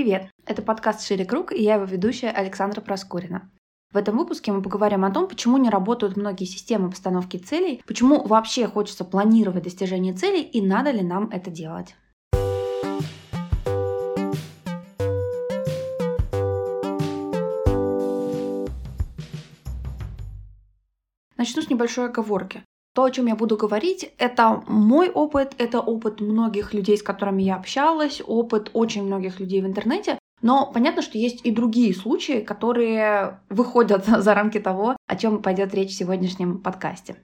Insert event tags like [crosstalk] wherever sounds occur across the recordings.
Привет! Это подкаст «Шире круг» и я его ведущая Александра Проскурина. В этом выпуске мы поговорим о том, почему не работают многие системы постановки целей, почему вообще хочется планировать достижение целей и надо ли нам это делать. Начну с небольшой оговорки. То, о чем я буду говорить, это мой опыт, это опыт многих людей, с которыми я общалась, опыт очень многих людей в интернете. Но понятно, что есть и другие случаи, которые выходят [laughs] за рамки того, о чем пойдет речь в сегодняшнем подкасте.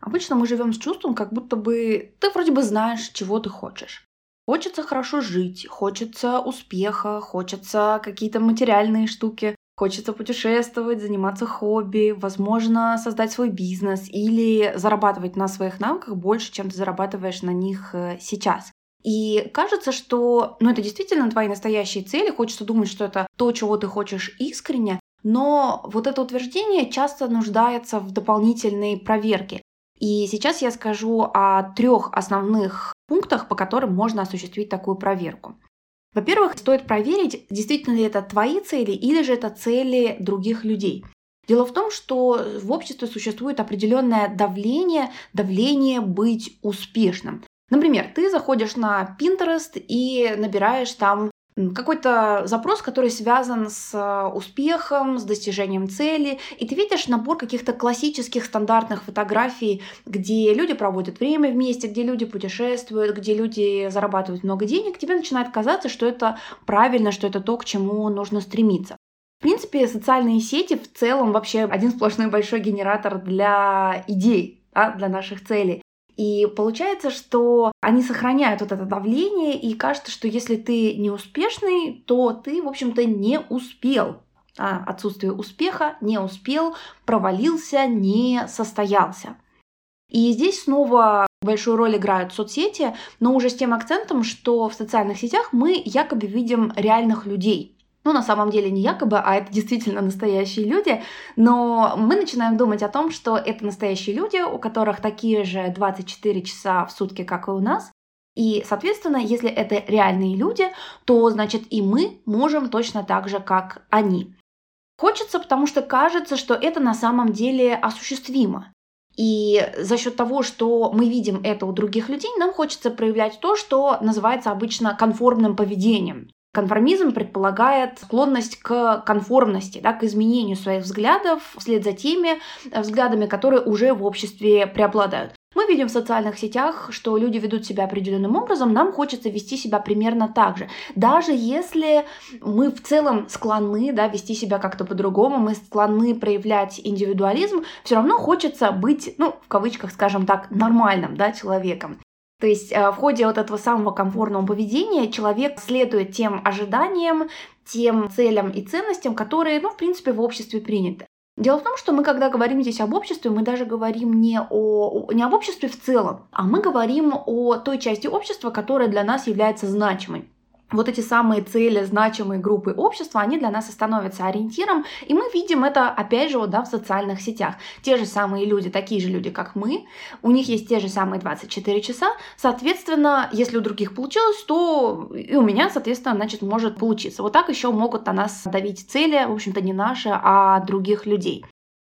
Обычно мы живем с чувством, как будто бы ты вроде бы знаешь, чего ты хочешь. Хочется хорошо жить, хочется успеха, хочется какие-то материальные штуки, Хочется путешествовать, заниматься хобби, возможно, создать свой бизнес или зарабатывать на своих навыках больше, чем ты зарабатываешь на них э, сейчас. И кажется, что ну, это действительно твои настоящие цели, хочется думать, что это то, чего ты хочешь искренне, но вот это утверждение часто нуждается в дополнительной проверке. И сейчас я скажу о трех основных пунктах, по которым можно осуществить такую проверку. Во-первых, стоит проверить, действительно ли это твои цели или же это цели других людей. Дело в том, что в обществе существует определенное давление, давление быть успешным. Например, ты заходишь на Pinterest и набираешь там какой-то запрос, который связан с э, успехом, с достижением цели, и ты видишь набор каких-то классических стандартных фотографий, где люди проводят время вместе, где люди путешествуют, где люди зарабатывают много денег, тебе начинает казаться, что это правильно, что это то, к чему нужно стремиться. В принципе, социальные сети в целом вообще один сплошной большой генератор для идей, да, для наших целей. И получается, что они сохраняют вот это давление, и кажется, что если ты не успешный, то ты, в общем-то, не успел. А отсутствие успеха, не успел, провалился, не состоялся. И здесь снова большую роль играют соцсети, но уже с тем акцентом, что в социальных сетях мы якобы видим реальных людей, ну, на самом деле не якобы, а это действительно настоящие люди, но мы начинаем думать о том, что это настоящие люди, у которых такие же 24 часа в сутки, как и у нас, и, соответственно, если это реальные люди, то, значит, и мы можем точно так же, как они. Хочется, потому что кажется, что это на самом деле осуществимо. И за счет того, что мы видим это у других людей, нам хочется проявлять то, что называется обычно конформным поведением. Конформизм предполагает склонность к конформности, да, к изменению своих взглядов вслед за теми э, взглядами, которые уже в обществе преобладают. Мы видим в социальных сетях, что люди ведут себя определенным образом, нам хочется вести себя примерно так же. Даже если мы в целом склонны да, вести себя как-то по-другому, мы склонны проявлять индивидуализм, все равно хочется быть, ну, в кавычках, скажем так, нормальным да, человеком. То есть э, в ходе вот этого самого комфортного поведения человек следует тем ожиданиям, тем целям и ценностям, которые, ну, в принципе, в обществе приняты. Дело в том, что мы, когда говорим здесь об обществе, мы даже говорим не, о, не об обществе в целом, а мы говорим о той части общества, которая для нас является значимой вот эти самые цели, значимые группы общества, они для нас и становятся ориентиром, и мы видим это, опять же, вот, да, в социальных сетях. Те же самые люди, такие же люди, как мы, у них есть те же самые 24 часа, соответственно, если у других получилось, то и у меня, соответственно, значит, может получиться. Вот так еще могут на нас давить цели, в общем-то, не наши, а других людей.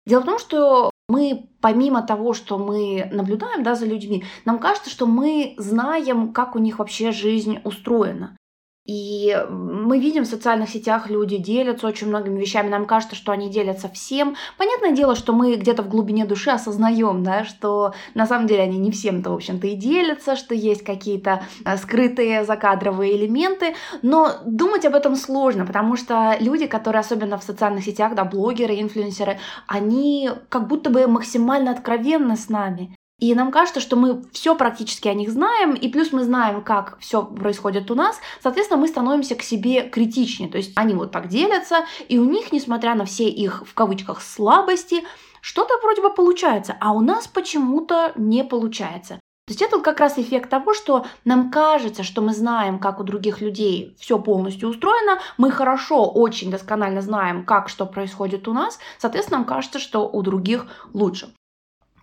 Дело в том, что мы, помимо того, что мы наблюдаем да, за людьми, нам кажется, что мы знаем, как у них вообще жизнь устроена. И мы видим в социальных сетях, люди делятся очень многими вещами, нам кажется, что они делятся всем. Понятное дело, что мы где-то в глубине души осознаем, да, что на самом деле они не всем-то, в общем-то, и делятся, что есть какие-то э, скрытые закадровые элементы, но думать об этом сложно, потому что люди, которые особенно в социальных сетях, да, блогеры, инфлюенсеры, они как будто бы максимально откровенны с нами. И нам кажется, что мы все практически о них знаем, и плюс мы знаем, как все происходит у нас, соответственно, мы становимся к себе критичнее. То есть они вот так делятся, и у них, несмотря на все их, в кавычках, слабости, что-то вроде бы получается, а у нас почему-то не получается. То есть это как раз эффект того, что нам кажется, что мы знаем, как у других людей все полностью устроено, мы хорошо, очень досконально знаем, как что происходит у нас, соответственно, нам кажется, что у других лучше.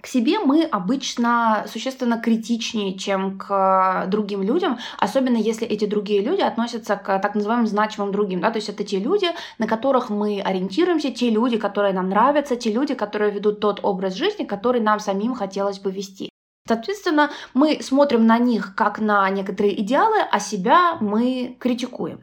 К себе мы обычно существенно критичнее, чем к другим людям, особенно если эти другие люди относятся к так называемым значимым другим. Да? То есть это те люди, на которых мы ориентируемся, те люди, которые нам нравятся, те люди, которые ведут тот образ жизни, который нам самим хотелось бы вести. Соответственно, мы смотрим на них как на некоторые идеалы, а себя мы критикуем.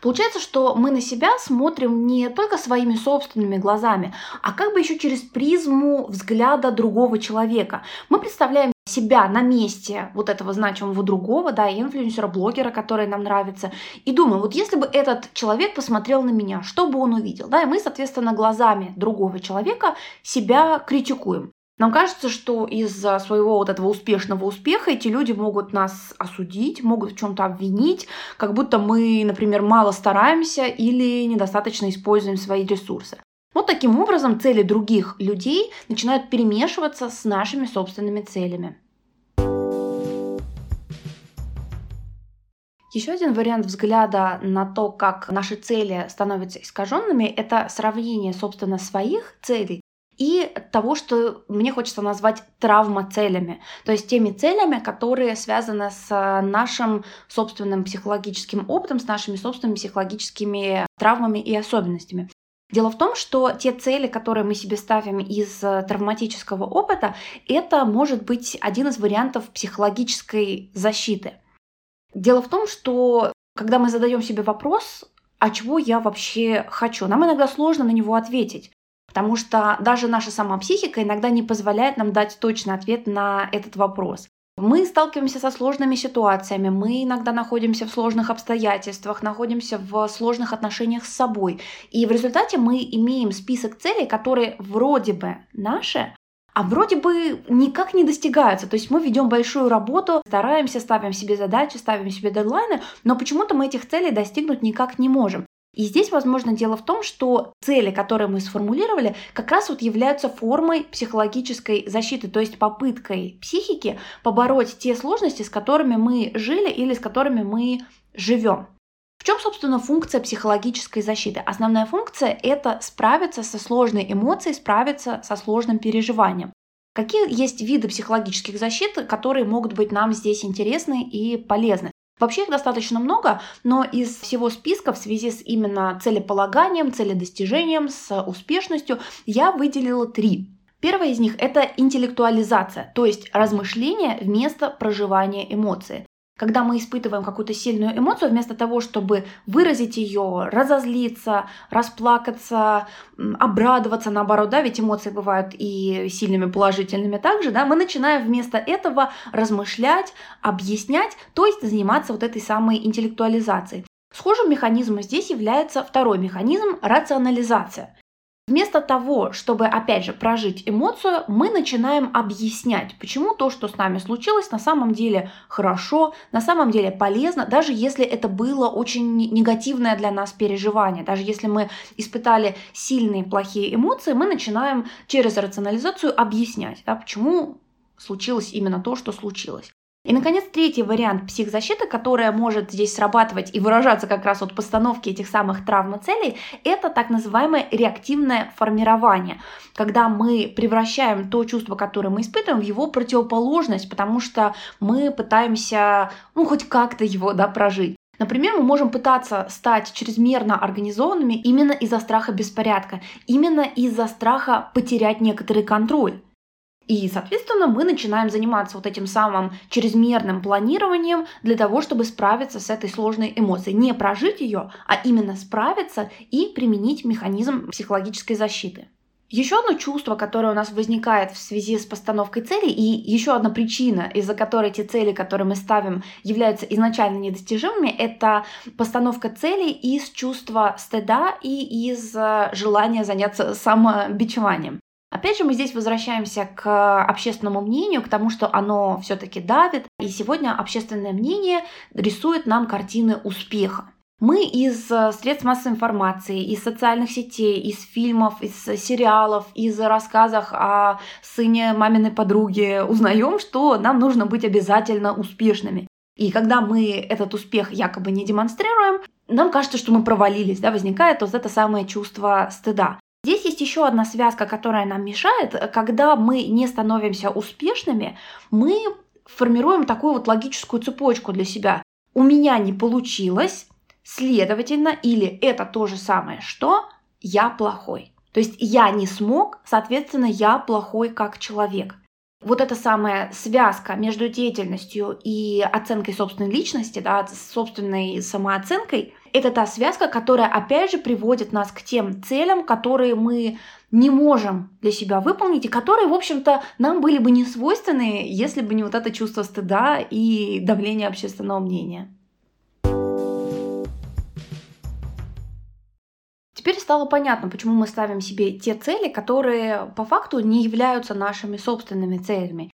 Получается, что мы на себя смотрим не только своими собственными глазами, а как бы еще через призму взгляда другого человека. Мы представляем себя на месте вот этого значимого другого, да, инфлюенсера, блогера, который нам нравится, и думаем, вот если бы этот человек посмотрел на меня, что бы он увидел, да, и мы, соответственно, глазами другого человека себя критикуем. Нам кажется, что из-за своего вот этого успешного успеха эти люди могут нас осудить, могут в чем-то обвинить, как будто мы, например, мало стараемся или недостаточно используем свои ресурсы. Вот таким образом цели других людей начинают перемешиваться с нашими собственными целями. Еще один вариант взгляда на то, как наши цели становятся искаженными, это сравнение, собственно, своих целей и того, что мне хочется назвать травмоцелями, то есть теми целями, которые связаны с нашим собственным психологическим опытом, с нашими собственными психологическими травмами и особенностями. Дело в том, что те цели, которые мы себе ставим из травматического опыта, это может быть один из вариантов психологической защиты. Дело в том, что когда мы задаем себе вопрос, а чего я вообще хочу, нам иногда сложно на него ответить. Потому что даже наша сама психика иногда не позволяет нам дать точный ответ на этот вопрос. Мы сталкиваемся со сложными ситуациями, мы иногда находимся в сложных обстоятельствах, находимся в сложных отношениях с собой. И в результате мы имеем список целей, которые вроде бы наши, а вроде бы никак не достигаются. То есть мы ведем большую работу, стараемся, ставим себе задачи, ставим себе дедлайны, но почему-то мы этих целей достигнуть никак не можем. И здесь, возможно, дело в том, что цели, которые мы сформулировали, как раз вот являются формой психологической защиты, то есть попыткой психики побороть те сложности, с которыми мы жили или с которыми мы живем. В чем, собственно, функция психологической защиты? Основная функция – это справиться со сложной эмоцией, справиться со сложным переживанием. Какие есть виды психологических защит, которые могут быть нам здесь интересны и полезны? Вообще их достаточно много, но из всего списка в связи с именно целеполаганием, целедостижением, с успешностью я выделила три. Первое из них – это интеллектуализация, то есть размышление вместо проживания эмоции. Когда мы испытываем какую-то сильную эмоцию, вместо того, чтобы выразить ее, разозлиться, расплакаться, обрадоваться, наоборот, да, ведь эмоции бывают и сильными положительными также, да, мы начинаем вместо этого размышлять, объяснять, то есть заниматься вот этой самой интеллектуализацией. Схожим механизмом здесь является второй механизм – рационализация. Вместо того, чтобы, опять же, прожить эмоцию, мы начинаем объяснять, почему то, что с нами случилось, на самом деле хорошо, на самом деле полезно, даже если это было очень негативное для нас переживание, даже если мы испытали сильные плохие эмоции, мы начинаем через рационализацию объяснять, да, почему случилось именно то, что случилось. И, наконец, третий вариант психзащиты, которая может здесь срабатывать и выражаться как раз от постановки этих самых травмоцелей, это так называемое реактивное формирование, когда мы превращаем то чувство, которое мы испытываем, в его противоположность, потому что мы пытаемся, ну, хоть как-то его, да, прожить. Например, мы можем пытаться стать чрезмерно организованными именно из-за страха беспорядка, именно из-за страха потерять некоторый контроль. И, соответственно, мы начинаем заниматься вот этим самым чрезмерным планированием для того, чтобы справиться с этой сложной эмоцией. Не прожить ее, а именно справиться и применить механизм психологической защиты. Еще одно чувство, которое у нас возникает в связи с постановкой целей, и еще одна причина, из-за которой те цели, которые мы ставим, являются изначально недостижимыми, это постановка целей из чувства стыда и из э, желания заняться самобичеванием. Опять же, мы здесь возвращаемся к общественному мнению, к тому, что оно все-таки давит. И сегодня общественное мнение рисует нам картины успеха. Мы из э, средств массовой информации, из социальных сетей, из фильмов, из сериалов, из рассказов о сыне маминой подруги узнаем, что нам нужно быть обязательно успешными. И когда мы этот успех якобы не демонстрируем, нам кажется, что мы провалились, да, возникает вот это самое чувство стыда. Здесь есть еще одна связка, которая нам мешает. Когда мы не становимся успешными, мы формируем такую вот логическую цепочку для себя. У меня не получилось, следовательно, или это то же самое, что я плохой. То есть я не смог, соответственно, я плохой как человек. Вот эта самая связка между деятельностью и оценкой собственной личности, да, собственной самооценкой, это та связка, которая опять же приводит нас к тем целям, которые мы не можем для себя выполнить, и которые, в общем-то, нам были бы не свойственны, если бы не вот это чувство стыда и давление общественного мнения. Теперь стало понятно, почему мы ставим себе те цели, которые по факту не являются нашими собственными целями.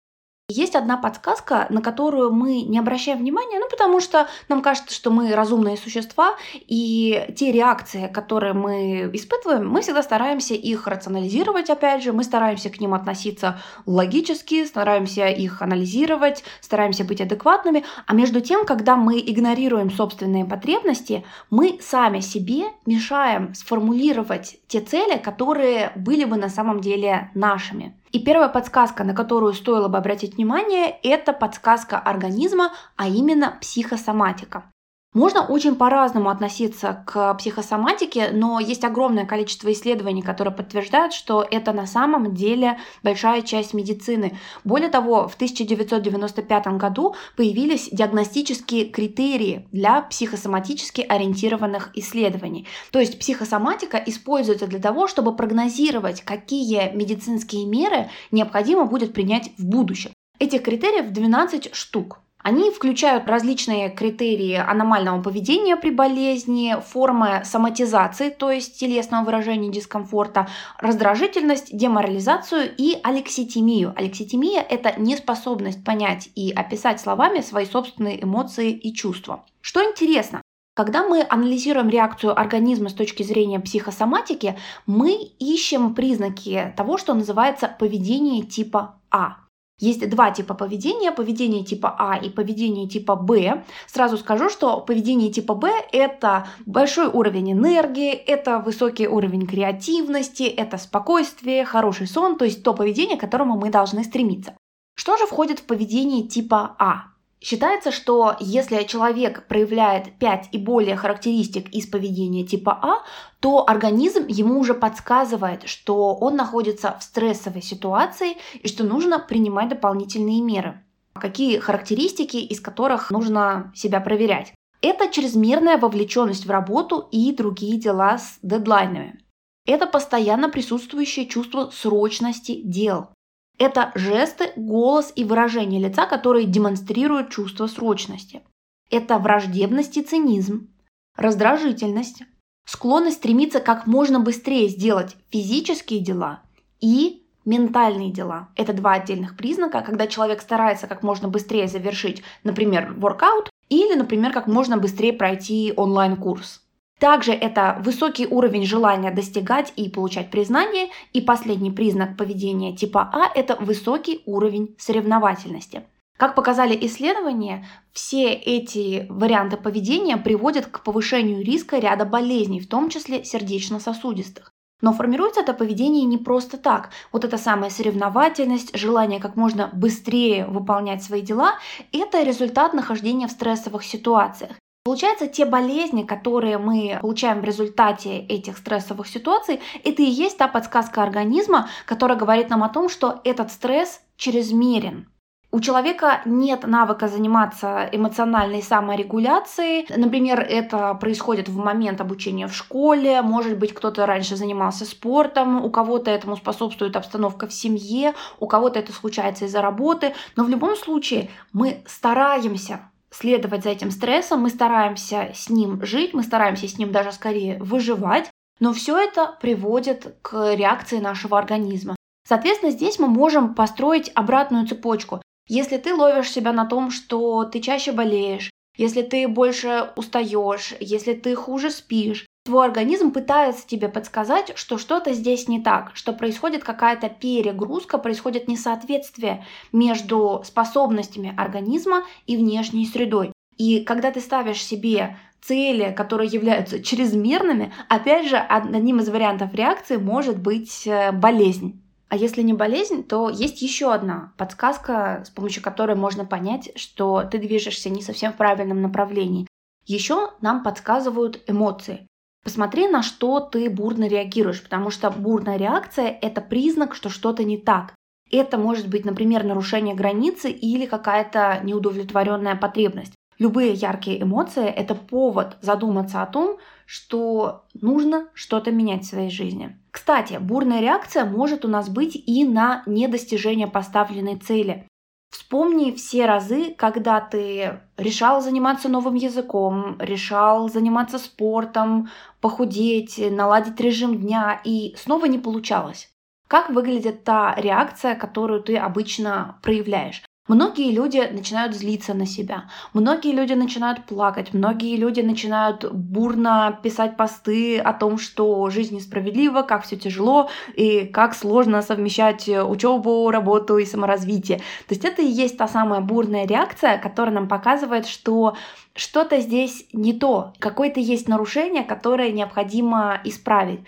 Есть одна подсказка, на которую мы не обращаем внимания, ну потому что нам кажется, что мы разумные существа, и те реакции, которые мы испытываем, мы всегда стараемся их рационализировать, опять же, мы стараемся к ним относиться логически, стараемся их анализировать, стараемся быть адекватными, а между тем, когда мы игнорируем собственные потребности, мы сами себе мешаем сформулировать те цели, которые были бы на самом деле нашими. И первая подсказка, на которую стоило бы обратить внимание, это подсказка организма, а именно психосоматика. Можно очень по-разному относиться к психосоматике, но есть огромное количество исследований, которые подтверждают, что это на самом деле большая часть медицины. Более того, в 1995 году появились диагностические критерии для психосоматически ориентированных исследований. То есть психосоматика используется для того, чтобы прогнозировать, какие медицинские меры необходимо будет принять в будущем. Этих критериев 12 штук. Они включают различные критерии аномального поведения при болезни, формы соматизации, то есть телесного выражения дискомфорта, раздражительность, деморализацию и алекситимию. Алекситимия – это неспособность понять и описать словами свои собственные эмоции и чувства. Что интересно, когда мы анализируем реакцию организма с точки зрения психосоматики, мы ищем признаки того, что называется поведение типа А. Есть два типа поведения, поведение типа А и поведение типа Б. Сразу скажу, что поведение типа Б – это большой уровень энергии, это высокий уровень креативности, это спокойствие, хороший сон, то есть то поведение, к которому мы должны стремиться. Что же входит в поведение типа А? Считается, что если человек проявляет 5 и более характеристик из поведения типа А, то организм ему уже подсказывает, что он находится в стрессовой ситуации и что нужно принимать дополнительные меры. Какие характеристики, из которых нужно себя проверять? Это чрезмерная вовлеченность в работу и другие дела с дедлайнами. Это постоянно присутствующее чувство срочности дел. Это жесты, голос и выражение лица, которые демонстрируют чувство срочности. Это враждебность и цинизм, раздражительность, склонность стремиться как можно быстрее сделать физические дела и ментальные дела. Это два отдельных признака, когда человек старается как можно быстрее завершить, например, воркаут или, например, как можно быстрее пройти онлайн-курс. Также это высокий уровень желания достигать и получать признание. И последний признак поведения типа А – это высокий уровень соревновательности. Как показали исследования, все эти варианты поведения приводят к повышению риска ряда болезней, в том числе сердечно-сосудистых. Но формируется это поведение не просто так. Вот эта самая соревновательность, желание как можно быстрее выполнять свои дела – это результат нахождения в стрессовых ситуациях. Получается, те болезни, которые мы получаем в результате этих стрессовых ситуаций, это и есть та подсказка организма, которая говорит нам о том, что этот стресс чрезмерен. У человека нет навыка заниматься эмоциональной саморегуляцией. Например, это происходит в момент обучения в школе. Может быть, кто-то раньше занимался спортом, у кого-то этому способствует обстановка в семье, у кого-то это случается из-за работы. Но в любом случае мы стараемся следовать за этим стрессом, мы стараемся с ним жить, мы стараемся с ним даже скорее выживать, но все это приводит к реакции нашего организма. Соответственно, здесь мы можем построить обратную цепочку. Если ты ловишь себя на том, что ты чаще болеешь, если ты больше устаешь, если ты хуже спишь, Твой организм пытается тебе подсказать, что что-то здесь не так, что происходит какая-то перегрузка, происходит несоответствие между способностями организма и внешней средой. И когда ты ставишь себе цели, которые являются [laughs] чрезмерными, опять же, одним из вариантов реакции может быть э, болезнь. А если не болезнь, то есть еще одна подсказка, с помощью которой можно понять, что ты движешься не совсем в правильном направлении. Еще нам подсказывают эмоции. Посмотри, на что ты бурно реагируешь, потому что бурная реакция – это признак, что что-то не так. Это может быть, например, нарушение границы или какая-то неудовлетворенная потребность. Любые яркие эмоции – это повод задуматься о том, что нужно что-то менять в своей жизни. Кстати, бурная реакция может у нас быть и на недостижение поставленной цели. Вспомни все разы, когда ты решал заниматься новым языком, решал заниматься спортом, похудеть, наладить режим дня, и снова не получалось. Как выглядит та реакция, которую ты обычно проявляешь? Многие люди начинают злиться на себя, многие люди начинают плакать, многие люди начинают бурно писать посты о том, что жизнь несправедлива, как все тяжело и как сложно совмещать учебу, работу и саморазвитие. То есть это и есть та самая бурная реакция, которая нам показывает, что что-то здесь не то, какое-то есть нарушение, которое необходимо исправить.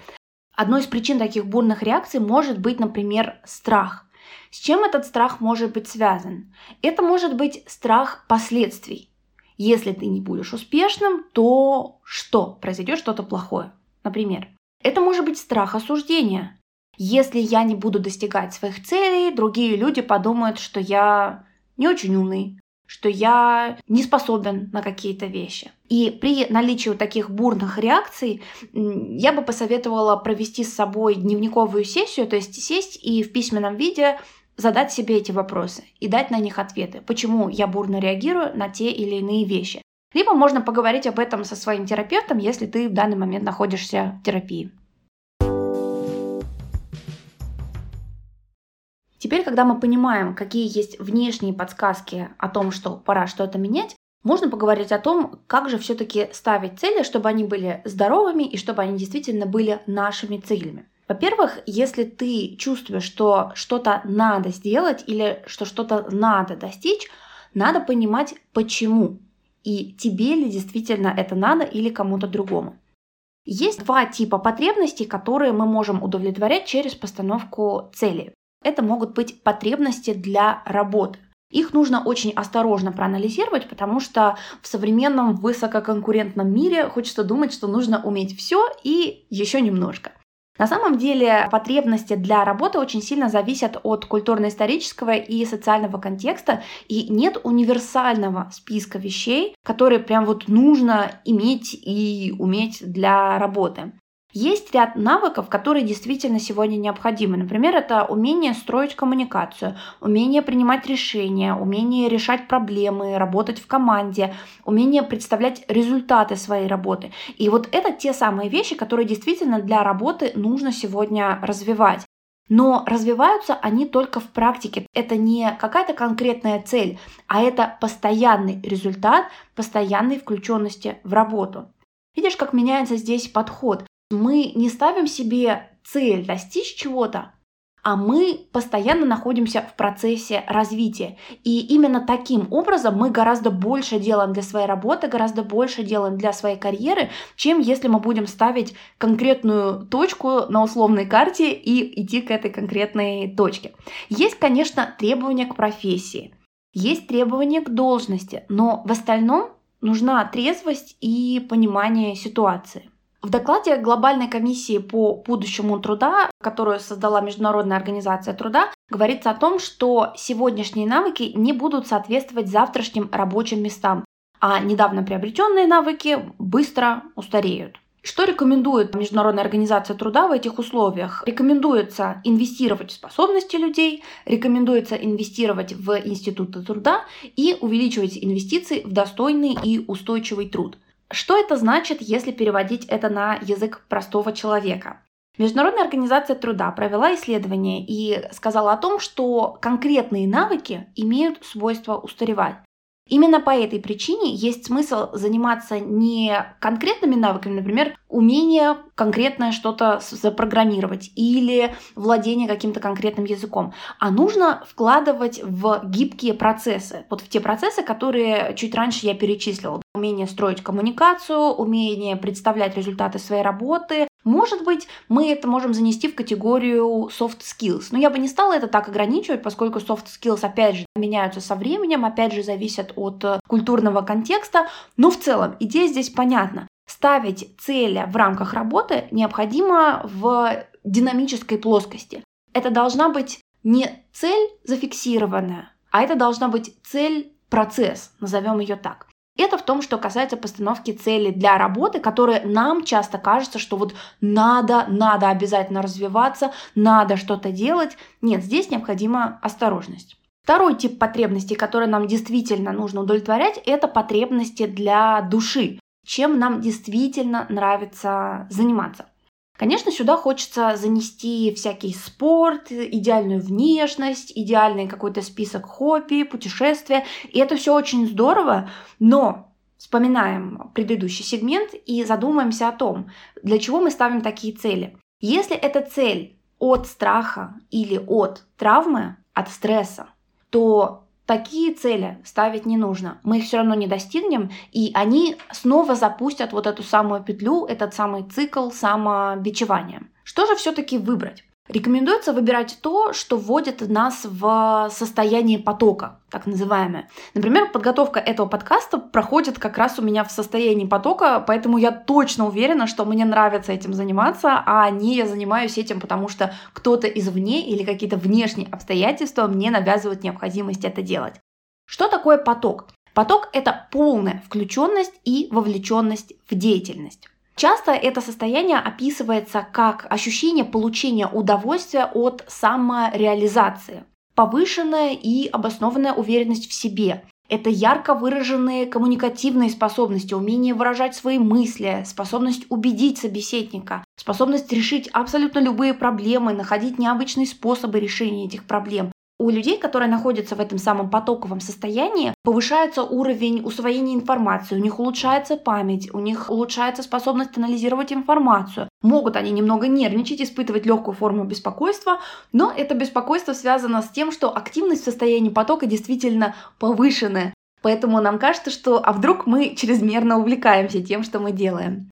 Одной из причин таких бурных реакций может быть, например, страх. С чем этот страх может быть связан? Это может быть страх последствий. Если ты не будешь успешным, то что? Произойдет что-то плохое. Например, это может быть страх осуждения. Если я не буду достигать своих целей, другие люди подумают, что я не очень умный, что я не способен на какие-то вещи. И при наличии таких бурных реакций я бы посоветовала провести с собой дневниковую сессию, то есть сесть и в письменном виде задать себе эти вопросы и дать на них ответы, почему я бурно реагирую на те или иные вещи. Либо можно поговорить об этом со своим терапевтом, если ты в данный момент находишься в терапии. Теперь, когда мы понимаем, какие есть внешние подсказки о том, что пора что-то менять, можно поговорить о том, как же все-таки ставить цели, чтобы они были здоровыми и чтобы они действительно были нашими целями. Во-первых, если ты чувствуешь, что что-то надо сделать или что что-то надо достичь, надо понимать, почему. И тебе ли действительно это надо или кому-то другому. Есть два типа потребностей, которые мы можем удовлетворять через постановку цели. Это могут быть потребности для работы. Их нужно очень осторожно проанализировать, потому что в современном высококонкурентном мире хочется думать, что нужно уметь все и еще немножко. На самом деле потребности для работы очень сильно зависят от культурно-исторического и социального контекста, и нет универсального списка вещей, которые прям вот нужно иметь и уметь для работы. Есть ряд навыков, которые действительно сегодня необходимы. Например, это умение строить коммуникацию, умение принимать решения, умение решать проблемы, работать в команде, умение представлять результаты своей работы. И вот это те самые вещи, которые действительно для работы нужно сегодня развивать. Но развиваются они только в практике. Это не какая-то конкретная цель, а это постоянный результат постоянной включенности в работу. Видишь, как меняется здесь подход. Мы не ставим себе цель достичь чего-то, а мы постоянно находимся в процессе развития. И именно таким образом мы гораздо больше делаем для своей работы, гораздо больше делаем для своей карьеры, чем если мы будем ставить конкретную точку на условной карте и идти к этой конкретной точке. Есть, конечно, требования к профессии, есть требования к должности, но в остальном нужна трезвость и понимание ситуации. В докладе Глобальной комиссии по будущему труда, которую создала Международная организация труда, говорится о том, что сегодняшние навыки не будут соответствовать завтрашним рабочим местам, а недавно приобретенные навыки быстро устареют. Что рекомендует Международная организация труда в этих условиях? Рекомендуется инвестировать в способности людей, рекомендуется инвестировать в институты труда и увеличивать инвестиции в достойный и устойчивый труд. Что это значит, если переводить это на язык простого человека? Международная организация труда провела исследование и сказала о том, что конкретные навыки имеют свойство устаревать. Именно по этой причине есть смысл заниматься не конкретными навыками, например, умение конкретное что-то запрограммировать или владение каким-то конкретным языком, а нужно вкладывать в гибкие процессы, вот в те процессы, которые чуть раньше я перечислила. Умение строить коммуникацию, умение представлять результаты своей работы, может быть, мы это можем занести в категорию soft skills. Но я бы не стала это так ограничивать, поскольку soft skills, опять же, меняются со временем, опять же, зависят от э, культурного контекста. Но в целом идея здесь понятна. Ставить цели в рамках работы необходимо в динамической плоскости. Это должна быть не цель зафиксированная, а это должна быть цель процесс, назовем ее так. Это в том, что касается постановки цели для работы, которые нам часто кажется, что вот надо, надо обязательно развиваться, надо что-то делать. Нет, здесь необходима осторожность. Второй тип потребностей, которые нам действительно нужно удовлетворять, это потребности для души, чем нам действительно нравится заниматься. Конечно, сюда хочется занести всякий спорт, идеальную внешность, идеальный какой-то список хобби, путешествия. И это все очень здорово, но вспоминаем предыдущий сегмент и задумаемся о том, для чего мы ставим такие цели. Если эта цель от страха или от травмы, от стресса, то Такие цели ставить не нужно. Мы их все равно не достигнем, и они снова запустят вот эту самую петлю, этот самый цикл самобичевания. Что же все-таки выбрать? Рекомендуется выбирать то, что вводит нас в состояние потока, так называемое. Например, подготовка этого подкаста проходит как раз у меня в состоянии потока, поэтому я точно уверена, что мне нравится этим заниматься, а не я занимаюсь этим, потому что кто-то извне или какие-то внешние обстоятельства мне навязывают необходимость это делать. Что такое поток? Поток – это полная включенность и вовлеченность в деятельность. Часто это состояние описывается как ощущение получения удовольствия от самореализации, повышенная и обоснованная уверенность в себе. Это ярко выраженные коммуникативные способности, умение выражать свои мысли, способность убедить собеседника, способность решить абсолютно любые проблемы, находить необычные способы решения этих проблем, у людей, которые находятся в этом самом потоковом состоянии, повышается уровень усвоения информации, у них улучшается память, у них улучшается способность анализировать информацию. Могут они немного нервничать, испытывать легкую форму беспокойства, но это беспокойство связано с тем, что активность в состоянии потока действительно повышенная. Поэтому нам кажется, что а вдруг мы чрезмерно увлекаемся тем, что мы делаем.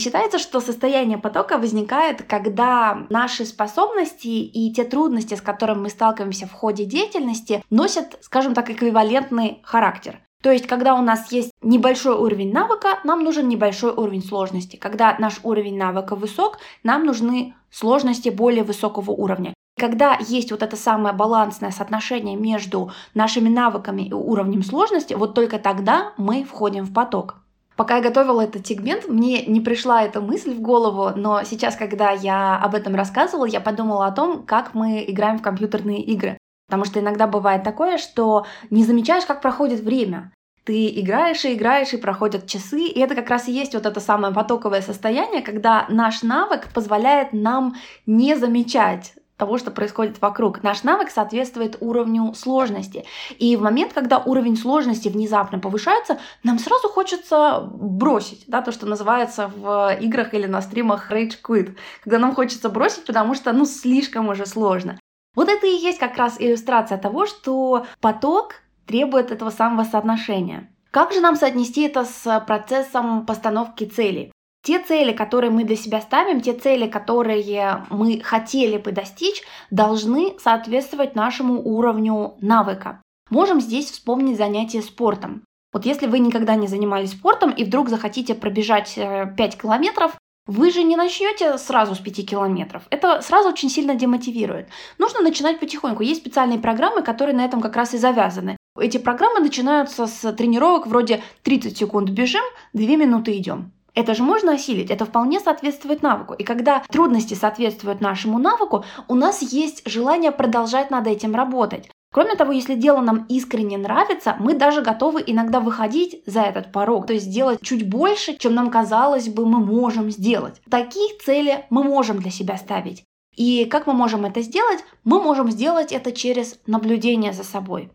Считается, что состояние потока возникает, когда наши способности и те трудности, с которыми мы сталкиваемся в ходе деятельности, носят, скажем так, эквивалентный характер. То есть, когда у нас есть небольшой уровень навыка, нам нужен небольшой уровень сложности. Когда наш уровень навыка высок, нам нужны сложности более высокого уровня. Когда есть вот это самое балансное соотношение между нашими навыками и уровнем сложности, вот только тогда мы входим в поток. Пока я готовила этот сегмент, мне не пришла эта мысль в голову, но сейчас, когда я об этом рассказывала, я подумала о том, как мы играем в компьютерные игры. Потому что иногда бывает такое, что не замечаешь, как проходит время. Ты играешь и играешь, и проходят часы, и это как раз и есть вот это самое потоковое состояние, когда наш навык позволяет нам не замечать того, что происходит вокруг. Наш навык соответствует уровню сложности. И в момент, когда уровень сложности внезапно повышается, нам сразу хочется бросить, да, то, что называется в играх или на стримах rage quit, когда нам хочется бросить, потому что, ну, слишком уже сложно. Вот это и есть как раз иллюстрация того, что поток требует этого самого соотношения. Как же нам соотнести это с процессом постановки целей? Те цели, которые мы для себя ставим, те цели, которые мы хотели бы достичь, должны соответствовать нашему уровню навыка. Можем здесь вспомнить занятия спортом. Вот если вы никогда не занимались спортом и вдруг захотите пробежать 5 э, километров, вы же не начнете сразу с 5 километров. Это сразу очень сильно демотивирует. Нужно начинать потихоньку. Есть специальные программы, которые на этом как раз и завязаны. Эти программы начинаются с тренировок вроде 30 секунд бежим, 2 минуты идем. Это же можно осилить, это вполне соответствует навыку. И когда трудности соответствуют нашему навыку, у нас есть желание продолжать над этим работать. Кроме того, если дело нам искренне нравится, мы даже готовы иногда выходить за этот порог, то есть делать чуть больше, чем нам казалось бы мы можем сделать. Такие цели мы можем для себя ставить. И как мы можем это сделать? Мы можем сделать это через наблюдение за собой.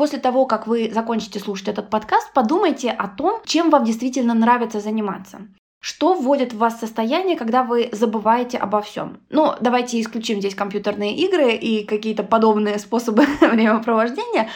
После того, как вы закончите слушать этот подкаст, подумайте о том, чем вам действительно нравится заниматься. Что вводит в вас состояние, когда вы забываете обо всем? Ну, давайте исключим здесь компьютерные игры и какие-то подобные [laughs] способы времяпровождения.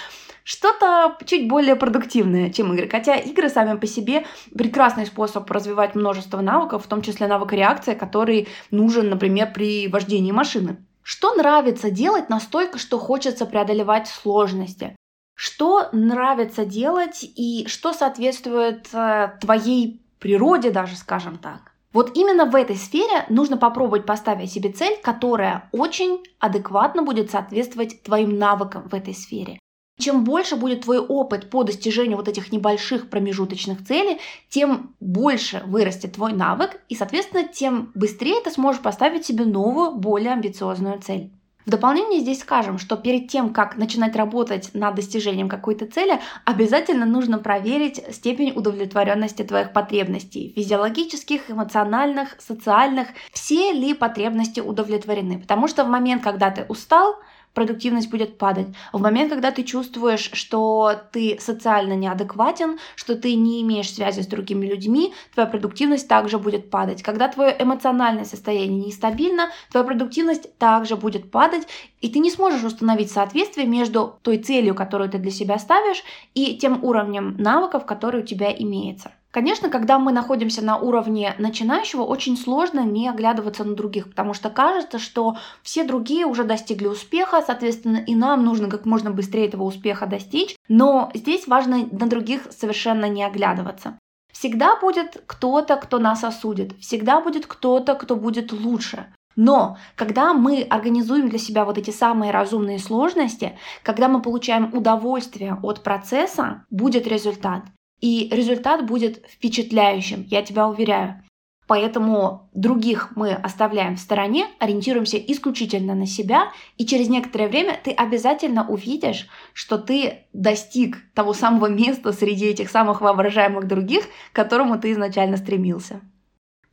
Что-то чуть более продуктивное, чем игры. Хотя игры сами по себе прекрасный способ развивать множество навыков, в том числе навык реакции, который нужен, например, при вождении машины. Что нравится делать настолько, что хочется преодолевать сложности? Что нравится делать и что соответствует э, твоей природе даже, скажем так? Вот именно в этой сфере нужно попробовать поставить себе цель, которая очень адекватно будет соответствовать твоим навыкам в этой сфере. Чем больше будет твой опыт по достижению вот этих небольших промежуточных целей, тем больше вырастет твой навык, и, соответственно, тем быстрее ты сможешь поставить себе новую, более амбициозную цель. В дополнение здесь скажем, что перед тем, как начинать работать над достижением какой-то цели, обязательно нужно проверить степень удовлетворенности твоих потребностей, физиологических, эмоциональных, социальных, все ли потребности удовлетворены. Потому что в момент, когда ты устал, продуктивность будет падать. В момент, когда ты чувствуешь, что ты социально неадекватен, что ты не имеешь связи с другими людьми, твоя продуктивность также будет падать. Когда твое эмоциональное состояние нестабильно, твоя продуктивность также будет падать, и ты не сможешь установить соответствие между той целью, которую ты для себя ставишь, и тем уровнем навыков, который у тебя имеется. Конечно, когда мы находимся на уровне начинающего, очень сложно не оглядываться на других, потому что кажется, что все другие уже достигли успеха, соответственно, и нам нужно как можно быстрее этого успеха достичь. Но здесь важно на других совершенно не оглядываться. Всегда будет кто-то, кто нас осудит, всегда будет кто-то, кто будет лучше. Но когда мы организуем для себя вот эти самые разумные сложности, когда мы получаем удовольствие от процесса, будет результат. И результат будет впечатляющим, я тебя уверяю. Поэтому других мы оставляем в стороне, ориентируемся исключительно на себя, и через некоторое время ты обязательно увидишь, что ты достиг того самого места среди этих самых воображаемых других, к которому ты изначально стремился.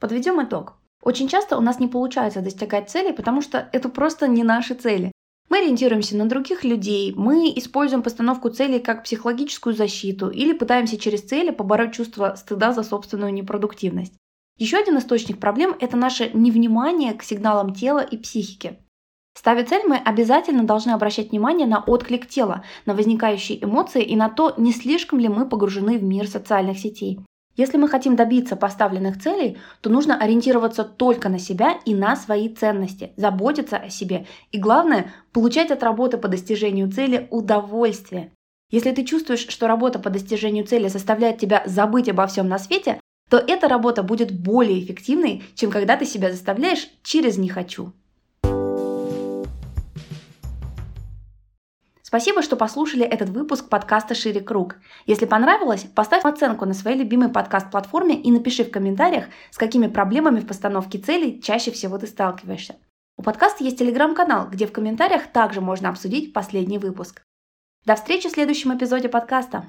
Подведем итог. Очень часто у нас не получается достигать целей, потому что это просто не наши цели. Мы ориентируемся на других людей, мы используем постановку целей как психологическую защиту или пытаемся через цели побороть чувство стыда за собственную непродуктивность. Еще один источник проблем – это наше невнимание к сигналам тела и психики. Ставя цель, мы обязательно должны обращать внимание на отклик тела, на возникающие эмоции и на то, не слишком ли мы погружены в мир социальных сетей. Если мы хотим добиться поставленных целей, то нужно ориентироваться только на себя и на свои ценности, заботиться о себе и, главное, получать от работы по достижению цели удовольствие. Если ты чувствуешь, что работа по достижению цели заставляет тебя забыть обо всем на свете, то эта работа будет более эффективной, чем когда ты себя заставляешь через «не хочу». Спасибо, что послушали этот выпуск подкаста «Шире круг». Если понравилось, поставь оценку на своей любимой подкаст-платформе и напиши в комментариях, с какими проблемами в постановке целей чаще всего ты сталкиваешься. У подкаста есть телеграм-канал, где в комментариях также можно обсудить последний выпуск. До встречи в следующем эпизоде подкаста.